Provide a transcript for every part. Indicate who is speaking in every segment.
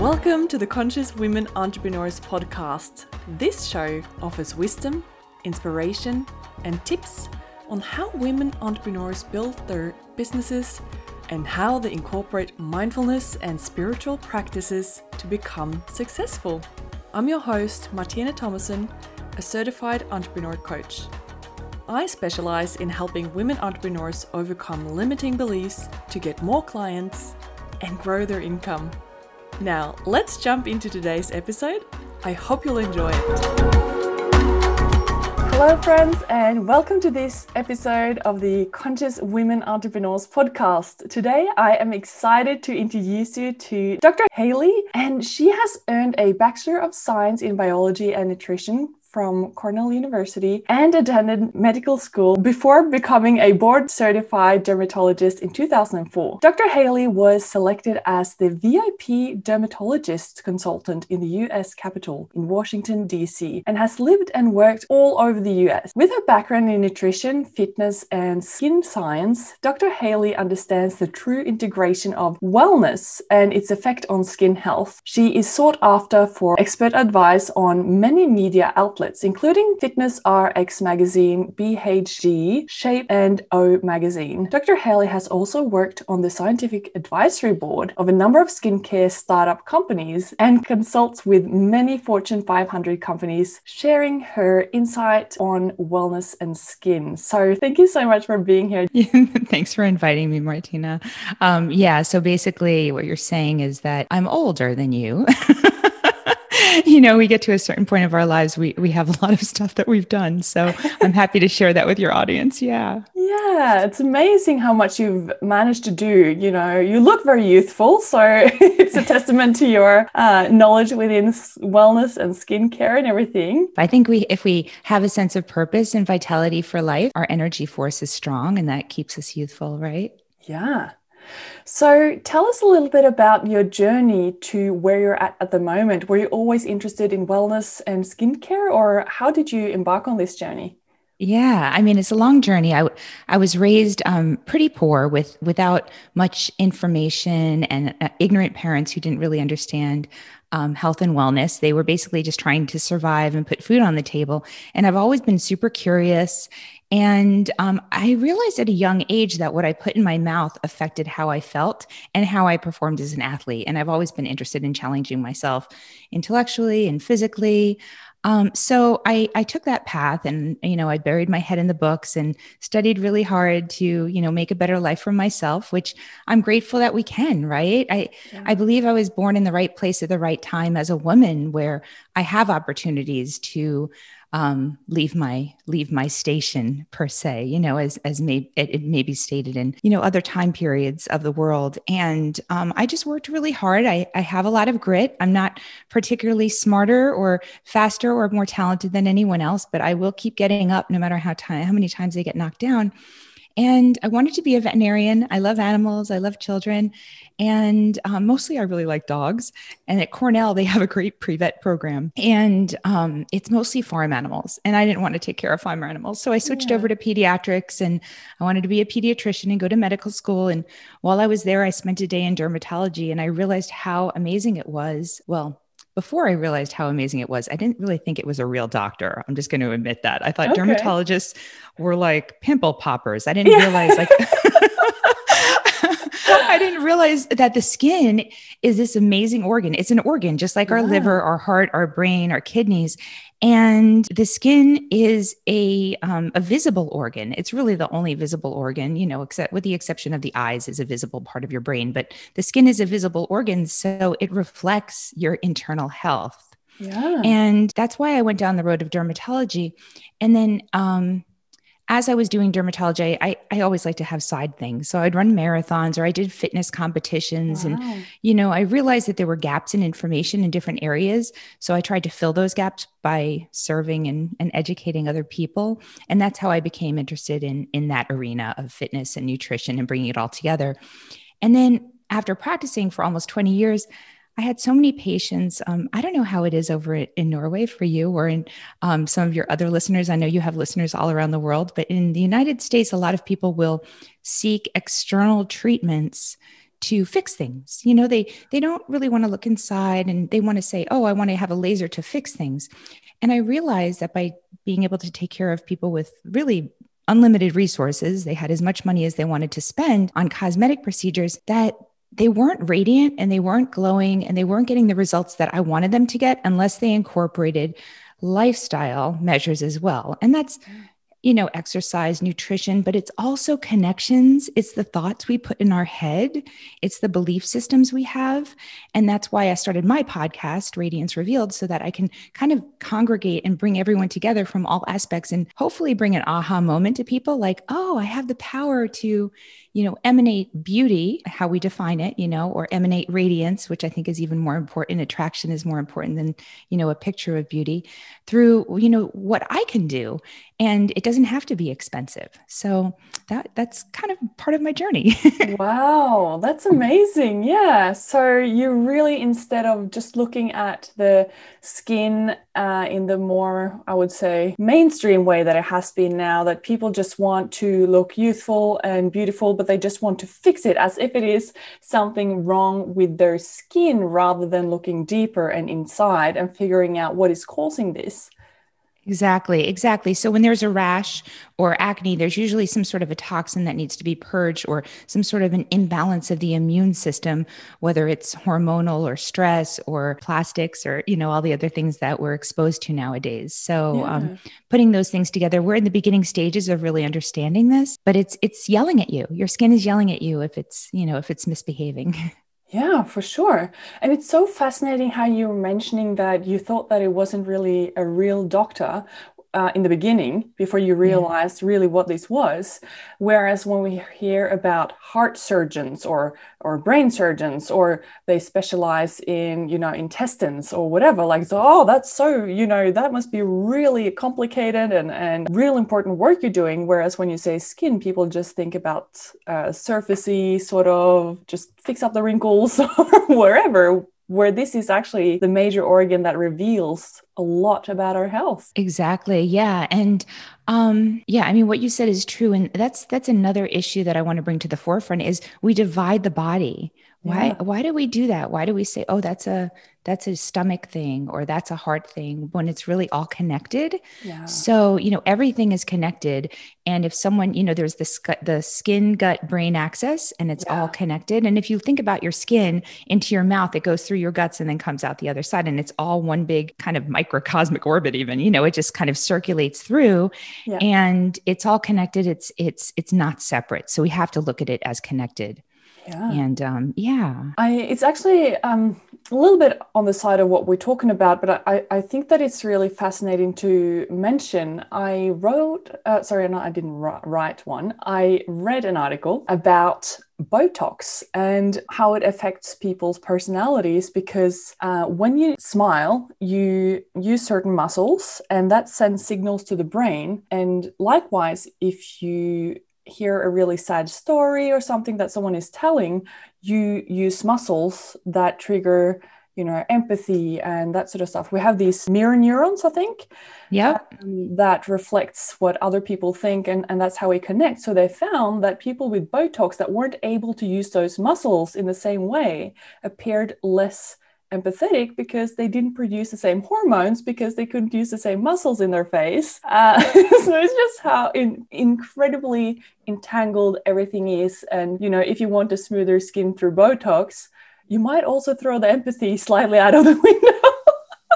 Speaker 1: Welcome to the Conscious Women Entrepreneurs podcast. This show offers wisdom, inspiration, and tips on how women entrepreneurs build their businesses and how they incorporate mindfulness and spiritual practices to become successful. I'm your host, Martine Thomassen, a certified entrepreneur coach. I specialize in helping women entrepreneurs overcome limiting beliefs to get more clients and grow their income. Now, let's jump into today's episode. I hope you'll enjoy it. Hello, friends, and welcome to this episode of the Conscious Women Entrepreneurs podcast. Today, I am excited to introduce you to Dr. Haley, and she has earned a Bachelor of Science in Biology and Nutrition from Cornell University and attended medical school before becoming a board certified dermatologist in 2004. Dr. Haley was selected as the VIP dermatologist consultant in the US Capitol in Washington, D.C., and has lived and worked all over the US. With her background in nutrition, fitness, and skin science, Dr. Haley understands the true integration of wellness and its effect on skin health. She is sought after for expert advice on many media outlets outlets, including Fitness RX Magazine, BHG, Shape, and O Magazine. Dr. Haley has also worked on the scientific advisory board of a number of skincare startup companies and consults with many Fortune 500 companies, sharing her insight on wellness and skin. So, thank you so much for being here.
Speaker 2: Thanks for inviting me, Martina. Um, yeah, so basically, what you're saying is that I'm older than you. you know, we get to a certain point of our lives, we we have a lot of stuff that we've done. So I'm happy to share that with your audience. Yeah.
Speaker 1: Yeah, it's amazing how much you've managed to do. You know, you look very youthful, so it's a testament to your uh, knowledge within wellness and skincare and everything.
Speaker 2: I think we, if we have a sense of purpose and vitality for life, our energy force is strong, and that keeps us youthful, right?
Speaker 1: Yeah. So, tell us a little bit about your journey to where you're at at the moment. Were you always interested in wellness and skincare, or how did you embark on this journey?
Speaker 2: Yeah, I mean it's a long journey. I I was raised um, pretty poor with without much information and uh, ignorant parents who didn't really understand um, health and wellness. They were basically just trying to survive and put food on the table. And I've always been super curious and um, I realized at a young age that what I put in my mouth affected how I felt and how I performed as an athlete. And I've always been interested in challenging myself intellectually and physically. Um, so I, I took that path and, you know, I buried my head in the books and studied really hard to, you know, make a better life for myself, which I'm grateful that we can, right? I, yeah. I believe I was born in the right place at the right time as a woman where I have opportunities to um, leave my leave my station per se you know as as may it, it may be stated in you know other time periods of the world. And um, i just worked really hard. I, I have a lot of grit. I'm not particularly smarter or faster or more talented than anyone else but i will keep getting up no matter how time how many times i get knocked down and I wanted to be a veterinarian. I love animals, I love children. And um, mostly I really like dogs. And at Cornell, they have a great pre vet program. And um, it's mostly farm animals. And I didn't want to take care of farm animals. So I switched yeah. over to pediatrics and I wanted to be a pediatrician and go to medical school. And while I was there, I spent a day in dermatology and I realized how amazing it was. Well, before I realized how amazing it was, I didn't really think it was a real doctor. I'm just going to admit that. I thought okay. dermatologists were like pimple poppers. I didn't yeah. realize like I didn't realize that the skin is this amazing organ. It's an organ just like yeah. our liver, our heart, our brain, our kidneys. And the skin is a um, a visible organ. It's really the only visible organ, you know, except with the exception of the eyes is a visible part of your brain. But the skin is a visible organ, so it reflects your internal health. Yeah. And that's why I went down the road of dermatology. And then um, as I was doing dermatology, I, I always like to have side things. So I'd run marathons or I did fitness competitions. Wow. And, you know, I realized that there were gaps in information in different areas. So I tried to fill those gaps by serving and, and educating other people. And that's how I became interested in, in that arena of fitness and nutrition and bringing it all together. And then after practicing for almost 20 years, I had so many patients. Um, I don't know how it is over in Norway for you or in um, some of your other listeners. I know you have listeners all around the world, but in the United States, a lot of people will seek external treatments to fix things. You know, they they don't really want to look inside and they want to say, "Oh, I want to have a laser to fix things." And I realized that by being able to take care of people with really unlimited resources, they had as much money as they wanted to spend on cosmetic procedures that they weren't radiant and they weren't glowing and they weren't getting the results that I wanted them to get unless they incorporated lifestyle measures as well. And that's you know, exercise, nutrition, but it's also connections. It's the thoughts we put in our head, it's the belief systems we have. And that's why I started my podcast, Radiance Revealed, so that I can kind of congregate and bring everyone together from all aspects and hopefully bring an aha moment to people like, oh, I have the power to, you know, emanate beauty, how we define it, you know, or emanate radiance, which I think is even more important. Attraction is more important than, you know, a picture of beauty through, you know, what I can do. And it doesn't have to be expensive. So that that's kind of part of my journey.
Speaker 1: wow, that's amazing. Yeah. So you really, instead of just looking at the skin uh, in the more, I would say, mainstream way that it has been now, that people just want to look youthful and beautiful, but they just want to fix it as if it is something wrong with their skin rather than looking deeper and inside and figuring out what is causing this.
Speaker 2: Exactly, exactly. So when there's a rash or acne, there's usually some sort of a toxin that needs to be purged or some sort of an imbalance of the immune system, whether it's hormonal or stress or plastics or, you know, all the other things that we're exposed to nowadays. So um, yeah. um, putting those things together, we're in the beginning stages of really understanding this, but it's it's yelling at you. Your skin is yelling at you if it's, you know, if it's misbehaving.
Speaker 1: Yeah, for sure. And it's so fascinating how you were mentioning that you thought that it wasn't really a real doctor uh, in the beginning before you realized yeah. really what this was. Whereas when we hear about heart surgeons or or brain surgeons or they specialize in you know intestines or whatever, like so oh that's so you know that must be really complicated and and real important work you're doing. Whereas when you say skin, people just think about uh, surfacey sort of just fix up the wrinkles or wherever where this is actually the major organ that reveals a lot about our health.
Speaker 2: Exactly. Yeah. And um yeah, I mean what you said is true and that's that's another issue that I want to bring to the forefront is we divide the body. Why yeah. why do we do that? Why do we say, "Oh, that's a that's a stomach thing or that's a heart thing when it's really all connected. Yeah. So, you know, everything is connected. And if someone, you know, there's this the skin, gut, brain axis and it's yeah. all connected. And if you think about your skin into your mouth, it goes through your guts and then comes out the other side. And it's all one big kind of microcosmic orbit, even, you know, it just kind of circulates through yeah. and it's all connected. It's, it's, it's not separate. So we have to look at it as connected. Yeah. And um, yeah,
Speaker 1: I, it's actually um, a little bit on the side of what we're talking about, but I, I think that it's really fascinating to mention. I wrote, uh, sorry, no, I didn't write one. I read an article about Botox and how it affects people's personalities because uh, when you smile, you use certain muscles and that sends signals to the brain. And likewise, if you hear a really sad story or something that someone is telling, you use muscles that trigger you know empathy and that sort of stuff. We have these mirror neurons i think
Speaker 2: yeah
Speaker 1: um, that reflects what other people think and, and that's how we connect. So they found that people with botox that weren't able to use those muscles in the same way appeared less empathetic because they didn't produce the same hormones because they couldn't use the same muscles in their face. Uh, so it's just how in, incredibly entangled everything is. And, you know, if you want a smoother skin through Botox, you might also throw the empathy slightly out of the window.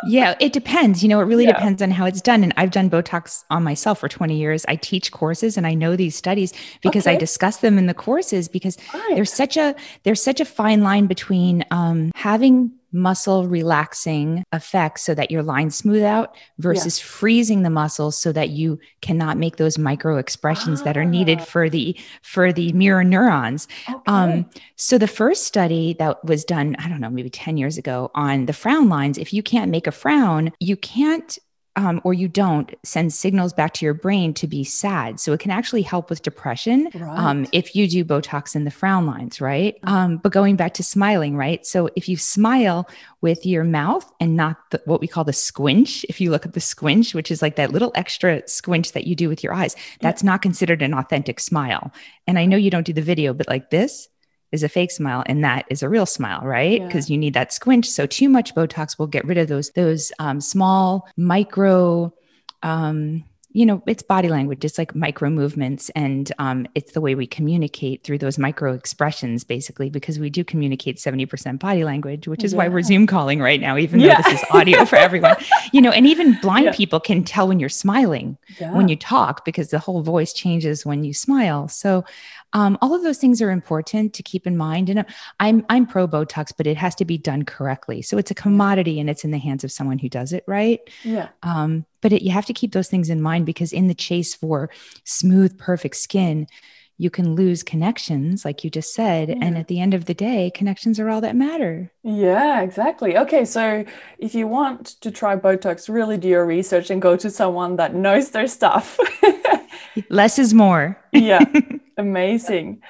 Speaker 2: yeah, it depends. You know, it really yeah. depends on how it's done. And I've done Botox on myself for 20 years. I teach courses and I know these studies because okay. I discuss them in the courses because right. there's such a there's such a fine line between um, having muscle relaxing effect so that your lines smooth out versus yeah. freezing the muscles so that you cannot make those micro expressions ah. that are needed ah. for the for the mirror neurons okay. um, so the first study that was done i don't know maybe 10 years ago on the frown lines if you can't make a frown you can't um, or you don't send signals back to your brain to be sad. So it can actually help with depression um, right. um, if you do Botox in the frown lines, right? Mm-hmm. Um, but going back to smiling, right? So if you smile with your mouth and not the, what we call the squinch, if you look at the squinch, which is like that little extra squinch that you do with your eyes, that's not considered an authentic smile. And I know you don't do the video, but like this, is a fake smile and that is a real smile, right? Because yeah. you need that squinch. So too much Botox will get rid of those those um, small micro um, you know, it's body language. It's like micro movements, and um, it's the way we communicate through those micro expressions, basically, because we do communicate seventy percent body language, which is yeah. why we're Zoom calling right now, even yeah. though this is audio for everyone. You know, and even blind yeah. people can tell when you're smiling when you talk because the whole voice changes when you smile. So, um, all of those things are important to keep in mind. And I'm I'm pro Botox, but it has to be done correctly. So it's a commodity, and it's in the hands of someone who does it right.
Speaker 1: Yeah.
Speaker 2: Um, but it, you have to keep those things in mind because in the chase for smooth, perfect skin, you can lose connections, like you just said. And at the end of the day, connections are all that matter.
Speaker 1: Yeah, exactly. Okay, so if you want to try Botox, really do your research and go to someone that knows their stuff.
Speaker 2: Less is more.
Speaker 1: yeah, amazing.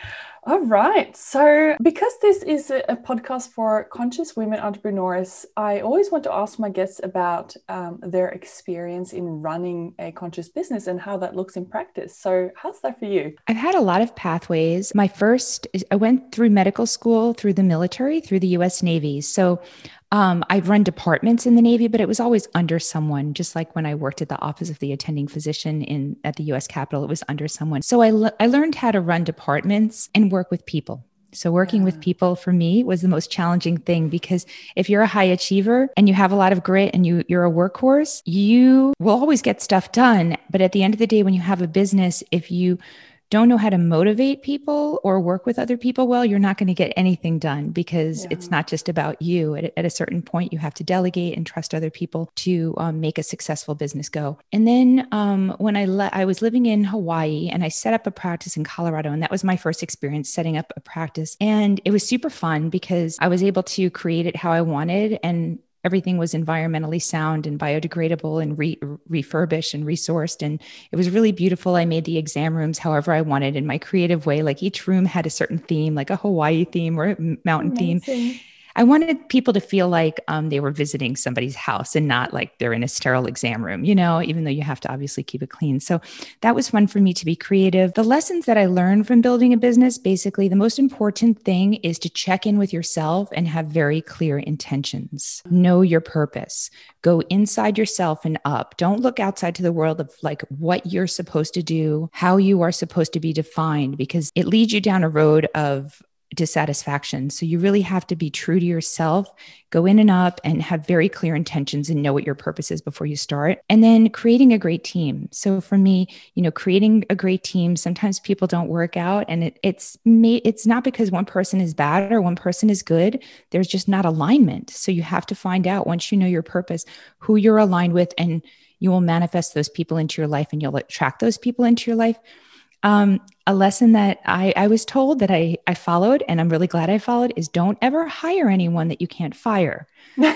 Speaker 1: All right. So, because this is a, podcast for conscious women entrepreneurs, I always want to ask my guests about um, their experience in running a conscious business and how that looks in practice. So, how's that for you?
Speaker 2: I've had a lot of pathways. My first, I went through medical school, through the military, through the US Navy. So, um, I've run departments in the Navy, but it was always under someone. Just like when I worked at the office of the attending physician in at the U.S. Capitol, it was under someone. So I le- I learned how to run departments and work with people. So working yeah. with people for me was the most challenging thing because if you're a high achiever and you have a lot of grit and you you're a workhorse, you will always get stuff done. But at the end of the day, when you have a business, if you don't know how to motivate people or work with other people well, you're not going to get anything done because yeah. it's not just about you. At, at, a certain point, you have to delegate and trust other people to um, make a successful business go. And then um, when I le- I was living in Hawaii and I set up a practice in Colorado, and that was my first experience setting up a practice, and it was super fun because I was able to create it how I wanted and everything was environmentally sound and biodegradable and re- refurbished and resourced. And it was really beautiful. I made the exam rooms however i wanted in my creative way. Like each room had a certain theme like a hawaii theme or a mountain Amazing. theme I wanted people to feel like um, they were visiting somebody's house and not like they're in a sterile exam room, you know, even though you have to obviously keep it clean. So that was fun for me to be creative. The lessons that I learned from building a business basically, the most important thing is to check in with yourself and have very clear intentions. Know your purpose. Go inside yourself and up. Don't look outside to the world of like what you're supposed to do, how you are supposed to be defined, because it leads you down a road of dissatisfaction. So you really have to be true to yourself, go in and up and have very clear intentions and know what your purpose is before you start. And then creating a great team. So for me, you know, creating a great team, sometimes people don't work out and it, it's it's not because one person is bad or one person is good. There's just not alignment. So you have to find out once you know your purpose, who you're aligned with and you will manifest those people into your life and you'll attract those people into your life um, a lesson that I, I was told that I, I followed, and I'm really glad I followed, is don't ever hire anyone that you can't fire.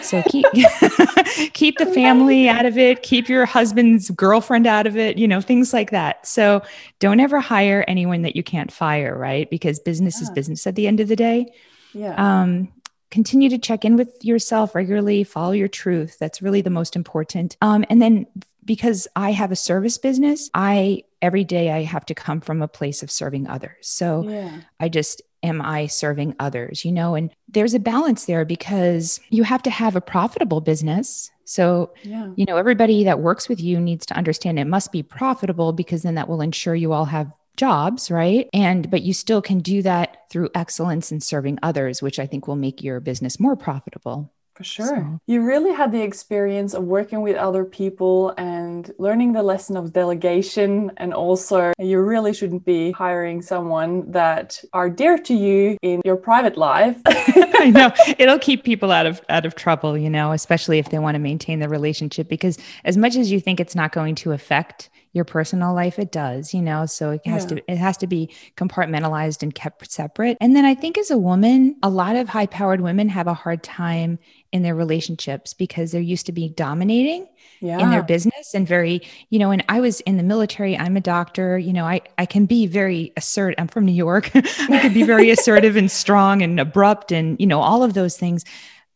Speaker 2: So keep keep the family out of it, keep your husband's girlfriend out of it, you know, things like that. So don't ever hire anyone that you can't fire, right? Because business yeah. is business at the end of the day.
Speaker 1: Yeah.
Speaker 2: Um, continue to check in with yourself regularly, follow your truth. That's really the most important. Um, and then because I have a service business, I every day I have to come from a place of serving others. So yeah. I just am I serving others, you know, and there's a balance there because you have to have a profitable business. So, yeah. you know, everybody that works with you needs to understand it must be profitable because then that will ensure you all have jobs, right? And but you still can do that through excellence in serving others, which I think will make your business more profitable.
Speaker 1: For sure. So. You really had the experience of working with other people and learning the lesson of delegation. And also, you really shouldn't be hiring someone that are dear to you in your private life.
Speaker 2: I know it'll keep people out of out of trouble, you know, especially if they want to maintain the relationship. Because as much as you think it's not going to affect your personal life it does you know so it has yeah. to it has to be compartmentalized and kept separate and then i think as a woman a lot of high powered women have a hard time in their relationships because they're used to being dominating yeah. in their business and very you know and i was in the military i'm a doctor you know i i can be very assertive i'm from new york i can be very assertive and strong and abrupt and you know all of those things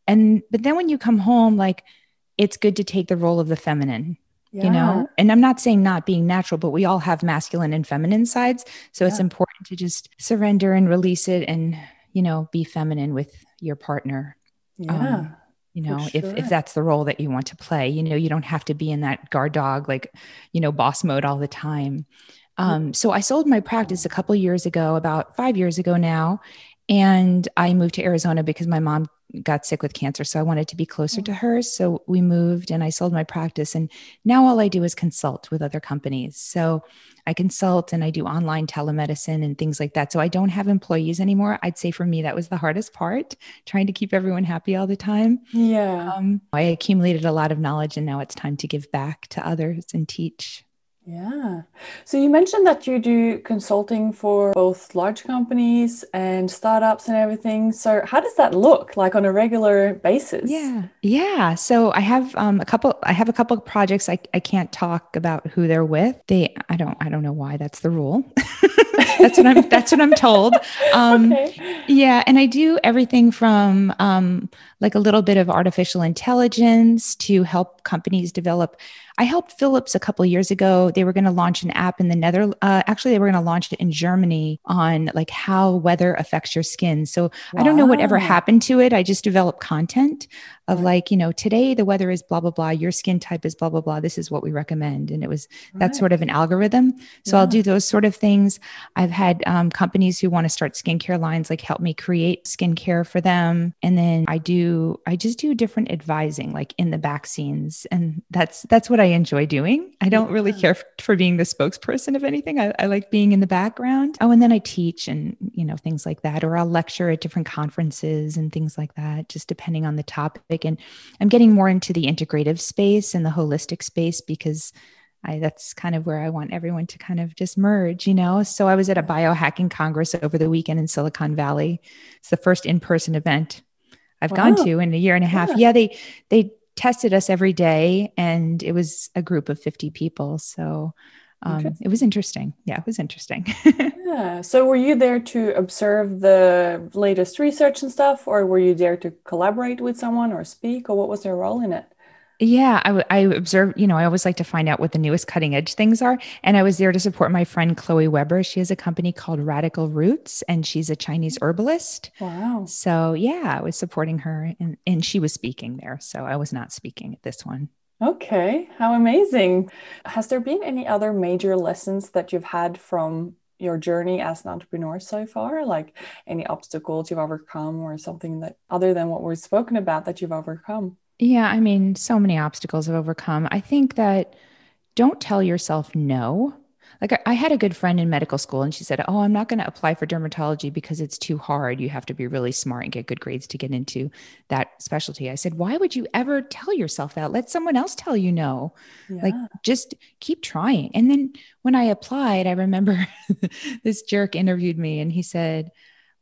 Speaker 2: and but then when you come home like it's good to take the role of the feminine yeah. you know and i'm not saying not being natural but we all have masculine and feminine sides so yeah. it's important to just surrender and release it and you know, be feminine with your partner.
Speaker 1: Yeah.
Speaker 2: Um, you know, if, if that's the role that you want to play, you know, you don't have to be in that guard dog, like, you know, boss mode all the time. Um, so I sold my practice a couple years ago, about five years ago now, and I moved to Arizona because my mom got sick with cancer. So I wanted to be closer to her. So we moved and I sold my practice. And now all I do is consult with other companies. So I consult and I do online telemedicine and things like that. So I don't have employees anymore. I'd say for me, that was the hardest part, trying to keep everyone happy all the time.
Speaker 1: Yeah.
Speaker 2: Um, I accumulated a lot of knowledge and now it's time to give back to others and teach.
Speaker 1: Yeah. So you mentioned that you do consulting for both large companies and startups and everything. So how does that look like on a regular basis?
Speaker 2: Yeah. Yeah. So I have um, a couple I have a couple of projects I, I can't talk about who they're with. They I don't I don't know why that's the rule. that's what I'm that's what I'm told. Um,
Speaker 1: okay.
Speaker 2: yeah, and I do everything from um, like a little bit of artificial intelligence to help companies develop I helped Philips a couple years ago. They were going to launch an app in the Nether. Uh, actually, they were going to launch it in Germany on like how weather affects your skin. So wow. I don't know whatever happened to it. I just developed content of like you know today the weather is blah blah blah. Your skin type is blah blah blah. This is what we recommend, and it was right. that sort of an algorithm. So yeah. I'll do those sort of things. I've had um, companies who want to start skincare lines like help me create skincare for them, and then I do I just do different advising like in the back scenes, and that's that's what I enjoy doing. I don't really care for, for being the spokesperson of anything. I, I, like being in the background. Oh, and then I teach and, you know, things like that, or I'll lecture at different conferences and things like that, just depending on the topic. And I'm getting more into the integrative space and the holistic space because I, that's kind of where I want everyone to kind of just merge, you know? So I was at a biohacking congress over the weekend in Silicon Valley. It's the first in-person event I've wow. gone to in a year and a half. Yeah. yeah, they they tested us every day and it was a group of 50 people. So um, it was interesting. Yeah it was interesting.
Speaker 1: Yeah. So were you there to observe the latest research and stuff or were you there to collaborate with someone or speak or what was your role in it
Speaker 2: yeah, I, I observe, you know, I always like to find out what the newest cutting edge things are. And I was there to support my friend Chloe Weber. She has a company called Radical Roots and she's a Chinese mm. herbalist.
Speaker 1: Wow.
Speaker 2: So yeah, I was supporting her and, and she was speaking there. So I was not speaking at this one.
Speaker 1: Okay, how amazing. Has there been any other major lessons that you've had from your journey as an entrepreneur so far? Like any obstacles you've overcome or something that other than what we've spoken about that you've overcome?
Speaker 2: Yeah, I mean, so many obstacles I've overcome. I think that don't tell yourself no. Like I, I had a good friend in medical school and she said, "Oh, I'm not going to apply for dermatology because it's too hard. You have to be really smart and get good grades to get into that specialty." I said, "Why would you ever tell yourself that? Let someone else tell you no. Yeah. Like just keep trying." And then when I applied, I remember this jerk interviewed me and he said,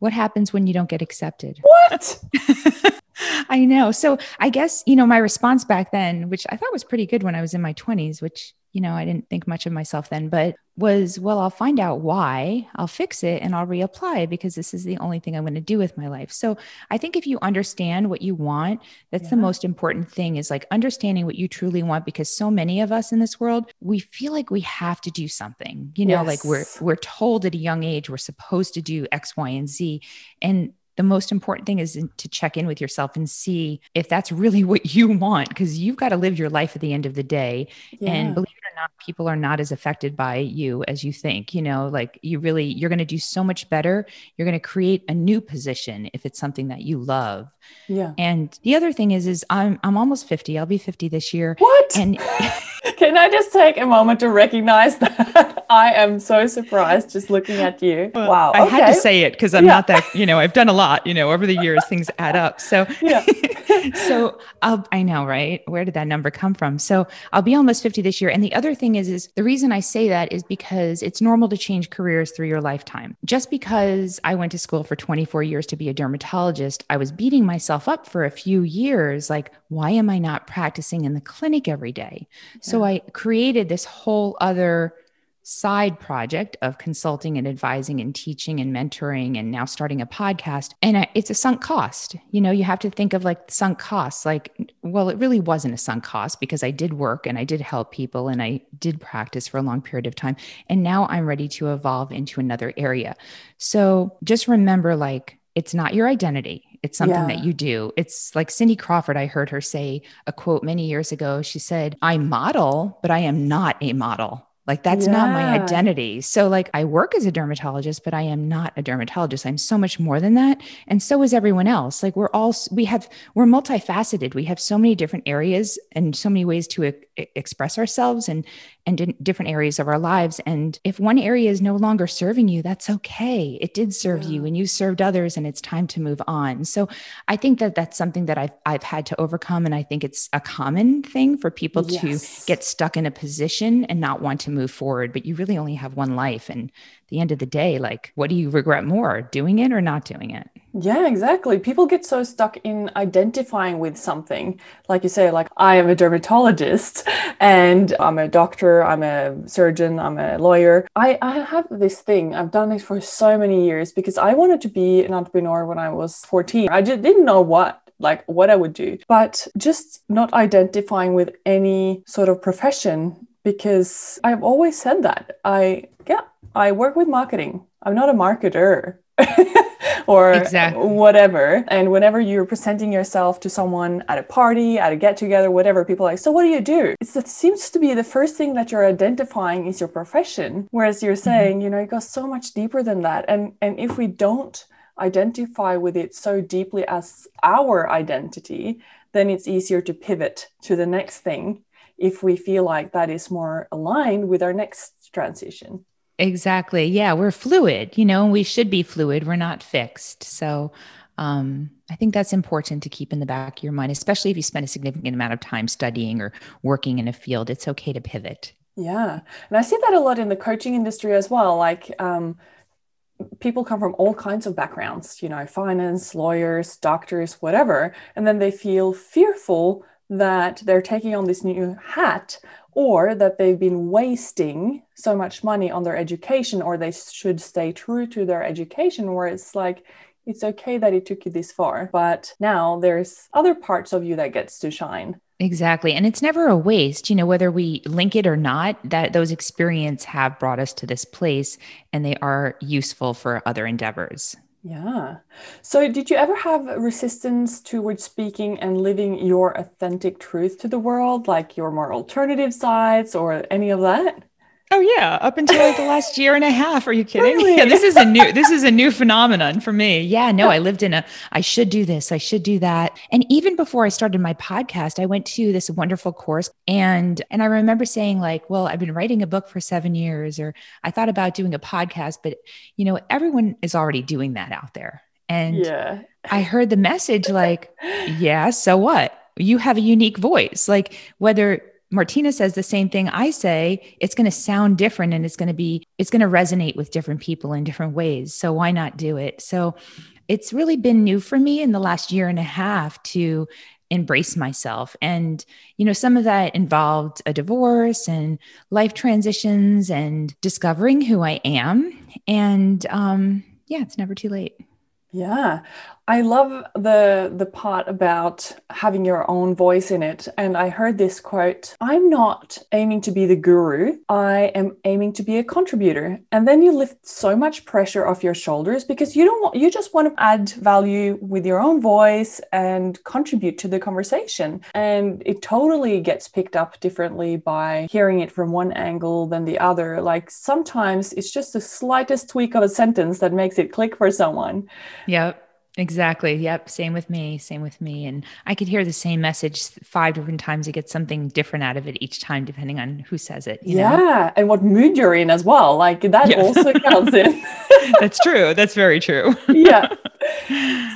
Speaker 2: "What happens when you don't get accepted?"
Speaker 1: What?
Speaker 2: I know. So I guess, you know, my response back then, which I thought was pretty good when I was in my 20s, which, you know, I didn't think much of myself then, but was, well, I'll find out why, I'll fix it, and I'll reapply because this is the only thing I'm going to do with my life. So I think if you understand what you want, that's yeah. the most important thing is like understanding what you truly want because so many of us in this world, we feel like we have to do something, you know, yes. like we're, we're told at a young age, we're supposed to do X, Y, and Z. And the most important thing is to check in with yourself and see if that's really what you want because you've got to live your life at the end of the day yeah. and believe not people are not as affected by you as you think you know like you really you're going to do so much better you're going to create a new position if it's something that you love
Speaker 1: yeah
Speaker 2: and the other thing is is i'm i'm almost 50 i'll be 50 this year
Speaker 1: what and can i just take a moment to recognize that i am so surprised just looking at you wow
Speaker 2: i had to say it because i'm yeah. not that you know i've done a lot lot, you know, over the years things add up. So yeah. so I'll, I know, right? Where did that number come from? So I'll be almost 50 this year. And the other thing is, is the reason I say that is because it's normal to change careers through your lifetime. Just because I went to school for 24 years to be a dermatologist, I was beating myself up for a few years. Like, why am I not practicing in the clinic every day? Yeah. So I created this whole other side project of consulting and advising and teaching and mentoring and now starting a podcast and it's a sunk cost you know you have to think of like sunk costs like well it really wasn't a sunk cost because i did work and i did help people and i did practice for a long period of time and now i'm ready to evolve into another area so just remember like it's not your identity. It's something
Speaker 1: Yeah.
Speaker 2: that you do. It's like Cindy Crawford. I heard her say a quote many years ago. She said, I model, but I am not a model. Like that's not my identity. So like I work as a dermatologist, but I am not a dermatologist. I'm so much more than that. And so is everyone else. Like we're all we have we're multifaceted. We have so many different areas and so many ways to e- express ourselves and and in different areas of our lives. And if one area is no longer serving you, that's okay. It did serve you and you served others and it's time to move on. So I think that that's something that I've I've had to overcome and I think it's a common thing for people
Speaker 1: Yes.
Speaker 2: to get stuck in a position and not want to move forward, but you really only have one life and the end of the day, like what do you regret more, doing it or not doing it?
Speaker 1: Yeah, exactly. People get so stuck in identifying with something. Like you say, like, I am a dermatologist and I'm a doctor, I'm a surgeon, I'm a lawyer. I, I have this thing, I've done it for so many years because I wanted to be an entrepreneur when I was 14. I just didn't know what. Like what I would do, but just not identifying with any sort of profession because I've always said that. I, yeah, I work with marketing. I'm not a marketer. or
Speaker 2: Exactly.
Speaker 1: whatever. And whenever you're presenting yourself to someone at a party, at a get together, whatever, people are like, so what do you do? It's, it seems to be the first thing that you're identifying is your profession. Whereas you're mm-hmm. saying, you know, it goes so much deeper than that. And and if we don't identify with it so deeply as our identity, then it's easier to pivot to the next thing if we feel like that is more aligned with our next transition.
Speaker 2: Exactly. Yeah, we're fluid, you know, we should be fluid. We're not fixed. So um, I think that's important to keep in the back of your mind, especially if you spend a significant amount of time studying or working in a field. It's okay to pivot.
Speaker 1: Yeah. And I see that a lot in the coaching industry as well. Like, um, people come from all kinds of backgrounds, you know, finance, lawyers, doctors, whatever. And then they feel fearful that they're taking on this new hat or that they've been wasting so much money on their education or they should stay true to their education, where it's like, it's okay that it took you this far, but now there's other parts of you that gets to shine.
Speaker 2: Exactly. And it's never a waste, you know, whether we link it or not, that those experience have brought us to this place and they are useful for other endeavors.
Speaker 1: Yeah. So, did you ever have resistance towards speaking and living your authentic truth to the world, like your more alternative sides or any of that?
Speaker 2: Oh yeah, up until like the last year and a half. Are you kidding?
Speaker 1: Really?
Speaker 2: Yeah, this is a new this is a new phenomenon for me. Yeah, no, I lived in a I should do this, I should do that. And even before I started my podcast, I went to this wonderful course and and I remember saying like, well, I've been writing a book for 7 years or I thought about doing a podcast, but you know, everyone is already doing that out there. And
Speaker 1: Yeah.
Speaker 2: I heard the message like, yeah, so what? You have a unique voice. Like whether Martina says the same thing I say, it's going to sound different and it's going to be, it's going to resonate with different people in different ways. So why not do it? So it's really been new for me in the last year and a half to embrace myself. And, you know, some of that involved a divorce and life transitions and discovering who I am. And um, yeah, it's never too late.
Speaker 1: Yeah. I love the the part about having your own voice in it. And I heard this quote, I'm not aiming to be the guru. I am aiming to be a contributor. And then you lift so much pressure off your shoulders because you don't want you just want to add value with your own voice and contribute to the conversation. And it totally gets picked up differently by hearing it from one angle than the other. Like sometimes it's just the slightest tweak of a sentence that makes it click for someone.
Speaker 2: Yep. Exactly. Yep. Same with me. Same with me. And I could hear the same message five different times. You get something different out of it each time, depending on who says it. You
Speaker 1: yeah.
Speaker 2: Know?
Speaker 1: And what mood you're in as well. Like that
Speaker 2: Yeah.
Speaker 1: also counts in.
Speaker 2: That's true. That's very true.
Speaker 1: yeah.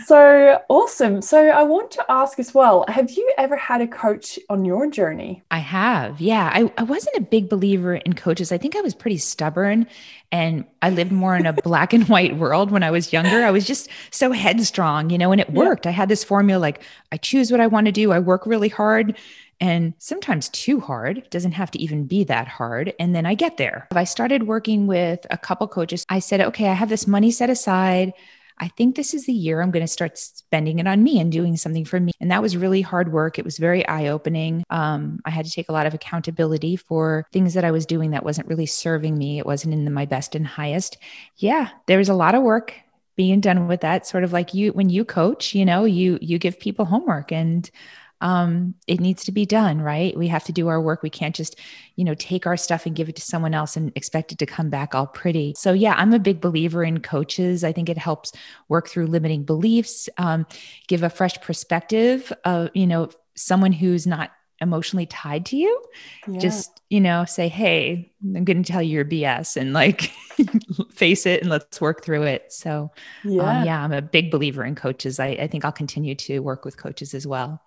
Speaker 1: So awesome. So I want to ask as well have you ever had a coach on your journey?
Speaker 2: I have. Yeah. I, I wasn't a big believer in coaches. I think I was pretty stubborn and I lived more in a black and white world when I was younger. I was just so headstrong, you know, and it
Speaker 1: Yeah.
Speaker 2: worked. I had this formula like I choose what I want to do, I work really hard. And sometimes too hard It doesn't have to even be that hard. And then I get there. I started working with a couple coaches. I said, okay, I have this money set aside. I think this is the year I'm going to start spending it on me and doing something for me. And that was really hard work. It was very eye opening. Um, I had to take a lot of accountability for things that I was doing that wasn't really serving me. It wasn't in the, my best and highest. Yeah, there was a lot of work. Being done with that sort of like you when you coach you know you you give people homework and um, it needs to be done right? We have to do our work. We can't just you know take our stuff and give it to someone else and expect it to come back all pretty. So yeah i'm a big believer in coaches. I think it helps work through limiting beliefs um, give a fresh perspective of you know someone who's not emotionally tied to you yeah. just you know say hey i'm going to tell you your bs and like face it and let's work through it so um, yeah, um, yeah i'm a big believer in coaches I, I think i'll continue to work with coaches as well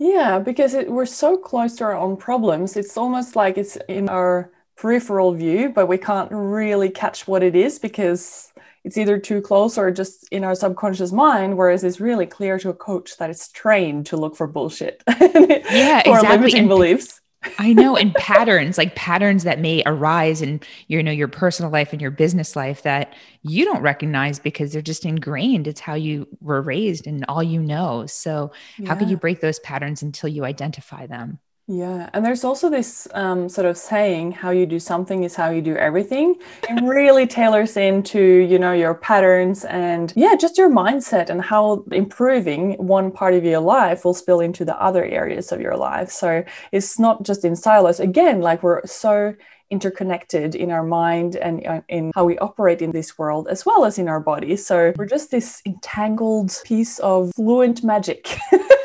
Speaker 1: yeah, because it, we're so close to our own problems. It's almost like it's in our peripheral view, but we can't really catch what it is because it's either too close or just in our subconscious mind. Whereas it's really clear to a coach that it's trained to look for bullshit.
Speaker 2: yeah,
Speaker 1: for
Speaker 2: exactly.
Speaker 1: limiting
Speaker 2: and,
Speaker 1: beliefs.
Speaker 2: I know, and patterns like patterns that may arise in you know your personal life and your business life that you don't recognize because they're just ingrained. It's how you were raised and all you know. So yeah. how could you break those patterns until you identify them?
Speaker 1: Yeah, and there's also this um, sort of saying, "How you do something is how you do everything." It really tailors into you know your patterns and yeah, just your mindset and how improving one part of your life will spill into the other areas of your life. So it's not just in silos. Again, like we're so interconnected in our mind and uh, in how we operate in this world as well as in our body. So we're just this entangled piece of fluent magic.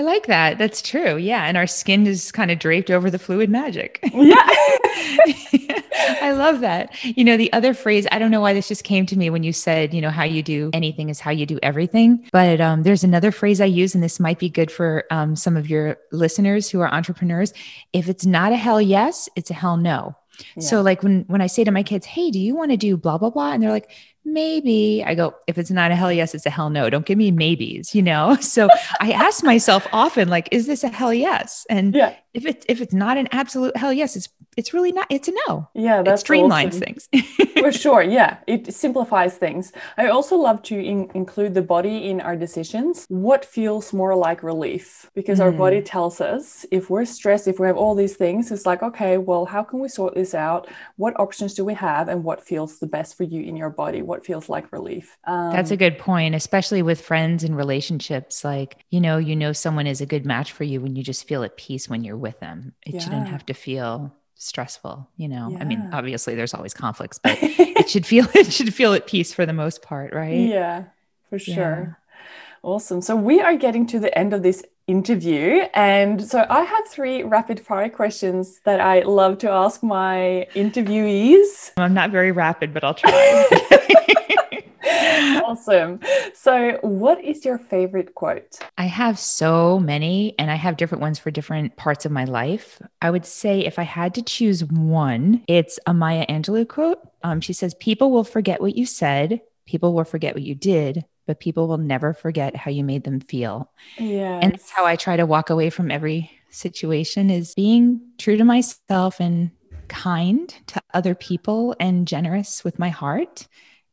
Speaker 2: I like that. That's true. Yeah. And our skin is kind of draped over the fluid magic.
Speaker 1: Yeah.
Speaker 2: I love that. You know, the other phrase, I don't know why this just came to me when you said, you know, how you do anything is how you do everything. But um, there's another phrase I use, and this might be good for um, some of your listeners who are entrepreneurs. If it's not a hell yes, it's a hell no. Yeah. So like when when I say to my kids, "Hey, do you want to do blah blah blah?" and they're like, maybe I go, if it's not a hell yes, it's a hell no. Don't give me maybes, you know? So I ask myself often, like, is this a hell yes? And yeah. If it's if it's not an absolute hell yes, it's it's really not, it's a no.
Speaker 1: Yeah,
Speaker 2: that streamlines awesome. things.
Speaker 1: For sure. Yeah. It simplifies things. I also love to in- include the body in our decisions. What feels more like relief? Because mm. our body mm. tells us if we're stressed, if we have all these things, it's like, okay, well, how can we sort this out? What options do we have? And what feels the best for you in your body? What feels like relief.
Speaker 2: Um, That's a good point, especially with friends and relationships. Like, you know, you know, someone is a good match for you when you just feel at peace when you're with them. It yeah. shouldn't have to feel stressful you know yeah. i mean obviously there's always conflicts but it should feel it should feel at peace for the most part right
Speaker 1: yeah for sure awesome so we are getting to the end of this interview. And so I have three rapid fire questions that I love to ask my interviewees.
Speaker 2: I'm not very rapid, but I'll try.
Speaker 1: awesome. So, what is your favorite quote?
Speaker 2: I have so many, and I have different ones for different parts of my life. I would say if I had to choose one, it's a Maya Angelou quote. Um, she says, People will forget what you said, people will forget what you did, but people will never forget how you made them feel.
Speaker 1: Yeah.
Speaker 2: And that's how I try to walk away from every situation is being true to myself and kind to other people and generous with my heart.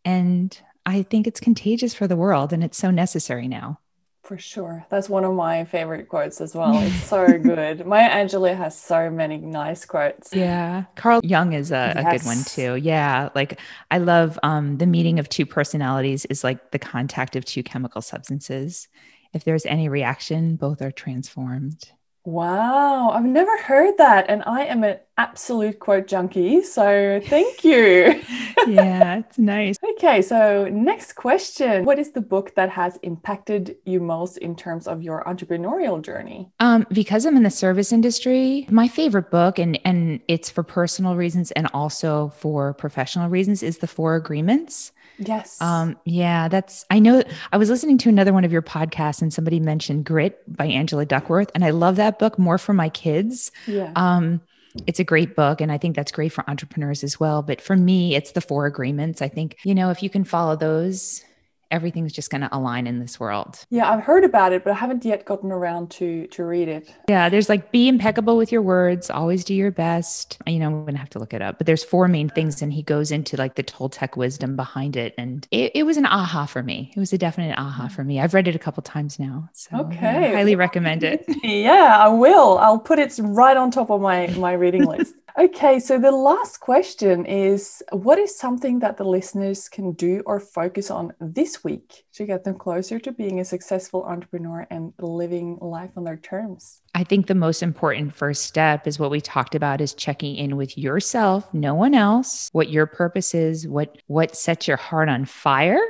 Speaker 2: And I think it's contagious for the world and it's so necessary now.
Speaker 1: For sure. That's one of my favorite quotes as well. It's so good. Maya Angelou has so many nice quotes.
Speaker 2: Yeah. Carl Jung is a, yes. a, good one too. Yeah. Like I love um, the meeting of two personalities is like the contact of two chemical substances. If there's any reaction, both are transformed.
Speaker 1: Wow, I've never heard that. And I am an absolute quote junkie. So thank you.
Speaker 2: yeah, it's nice.
Speaker 1: okay, so next question What is the book that has impacted you most in terms of your entrepreneurial journey?
Speaker 2: Um, because I'm in the service industry, my favorite book, and, and it's for personal reasons and also for professional reasons, is The Four Agreements.
Speaker 1: Yes.
Speaker 2: Um, yeah, that's, I know I was listening to another one of your podcasts and somebody mentioned Grit by Angela Duckworth. And I love that book more for my kids.
Speaker 1: Yeah.
Speaker 2: Um, it's a great book and i think that's great for entrepreneurs as well but for me it's the four agreements. I think you know if you can follow those everything's just going to align in this world.
Speaker 1: Yeah, I've heard about it, but I haven't yet gotten around to to read it.
Speaker 2: Yeah, there's like be impeccable with your words, always do your best. You know, I'm going to have to look it up, but there's four main things and he goes into like the Toltec wisdom behind it and it, it was an aha for me. It was a definite aha for me. I've read it a couple times now. So
Speaker 1: okay.
Speaker 2: Highly recommend it.
Speaker 1: yeah, I will. I'll put it right on top of my my reading list. Okay, so the last question is what is something that the listeners can do or focus on this week to get them closer to being a successful entrepreneur and living life on their terms?
Speaker 2: I think the most important first step is what we talked about is checking in with yourself, no one else, what your purpose is, what what sets your heart on fire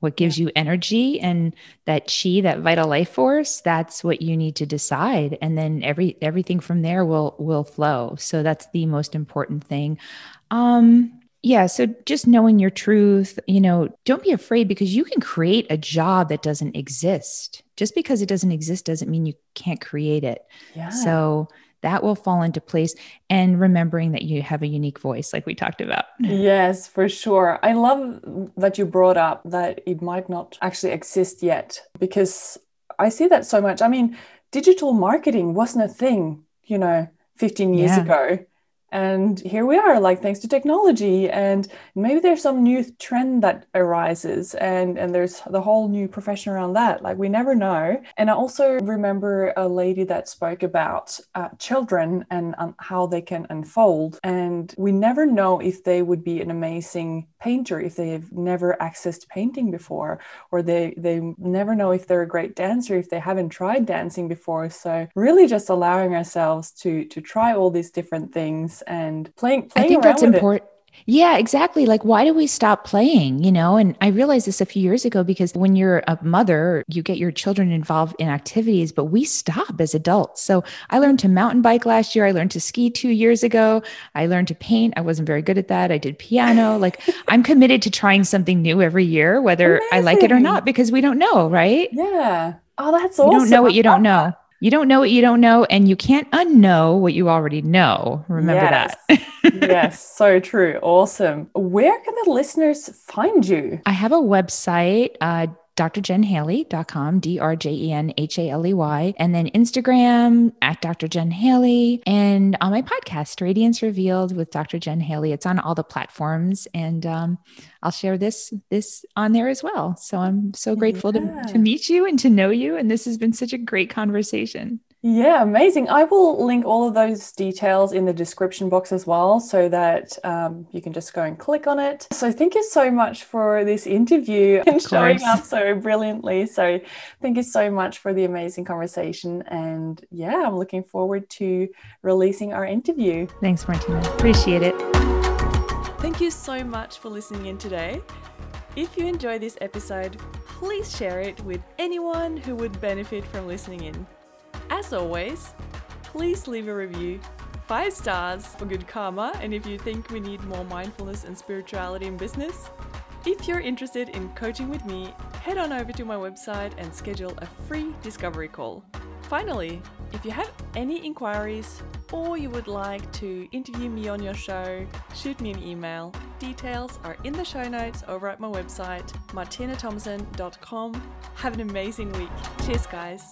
Speaker 2: what gives you energy and that chi that vital life force. That's what you need to decide. And then every everything from there will will flow. So that's the most important thing. Um yeah so just knowing your truth you know don't be afraid because you can create a job that doesn't exist. Just because it doesn't exist doesn't mean you can't create it. Yeah. so that will fall into place and remembering that you have a unique voice like we talked about.
Speaker 1: Yes for sure. I love that you brought up that it might not actually exist yet because i see that so much. I mean digital marketing wasn't a thing you know 15 years yeah. ago and here we are like thanks to technology. And maybe there's some new trend that arises and and there's the whole new profession around that like we never know. And i also remember a lady that spoke about uh, children and um, how they can unfold. And we never know if they would be an amazing painter if they've never accessed painting before or they they never know if they're a great dancer if they haven't tried dancing before so really just allowing ourselves to to try all these different things and playing, playing
Speaker 2: I think that's important. Yeah, exactly. Like, why do we stop playing? You know, and I realized this a few years ago because when you're a mother, you get your children involved in activities, but we stop as adults. So I learned to mountain bike last year. I learned to ski two years ago. I learned to paint. I wasn't very good at that. I did piano. Like, I'm committed to trying something new every year, whether Amazing. I like it or not, because we don't know, right?
Speaker 1: Yeah. Oh, that's awesome.
Speaker 2: You don't know what you don't know. You don't know what you don't know, and you can't unknow what you already know. Remember yes. that.
Speaker 1: yes, so true. Awesome. Where can the listeners find you?
Speaker 2: I have a website, uh, drjenhaley.com, D R J E N H A L E Y, and then Instagram at Dr. Jen Haley, and on my podcast, Radiance Revealed with Dr. Jen Haley. It's on all the platforms, and um, I'll share this this on there as well. So I'm so grateful yeah. to, to meet you and to know you, and this has been such a great conversation.
Speaker 1: Yeah, amazing. I will link all of those details in the description box as well so that um, you can just go and click on it. So, thank you so much for this interview and showing up so brilliantly. So, thank you so much for the amazing conversation. And yeah, I'm looking forward to releasing our interview.
Speaker 2: Thanks, Martine. Appreciate it.
Speaker 1: Thank you so much for listening in today. If you enjoy this episode, please share it with anyone who would benefit from listening in. As always, please leave a review. Five stars for good karma, and if you think we need more mindfulness and spirituality in business. If you're interested in coaching with me, head on over to my website and schedule a free discovery call. Finally, if you have any inquiries or you would like to interview me on your show, shoot me an email. Details are in the show notes over at my website, martinethomassen.com. Have an amazing week. Cheers, guys.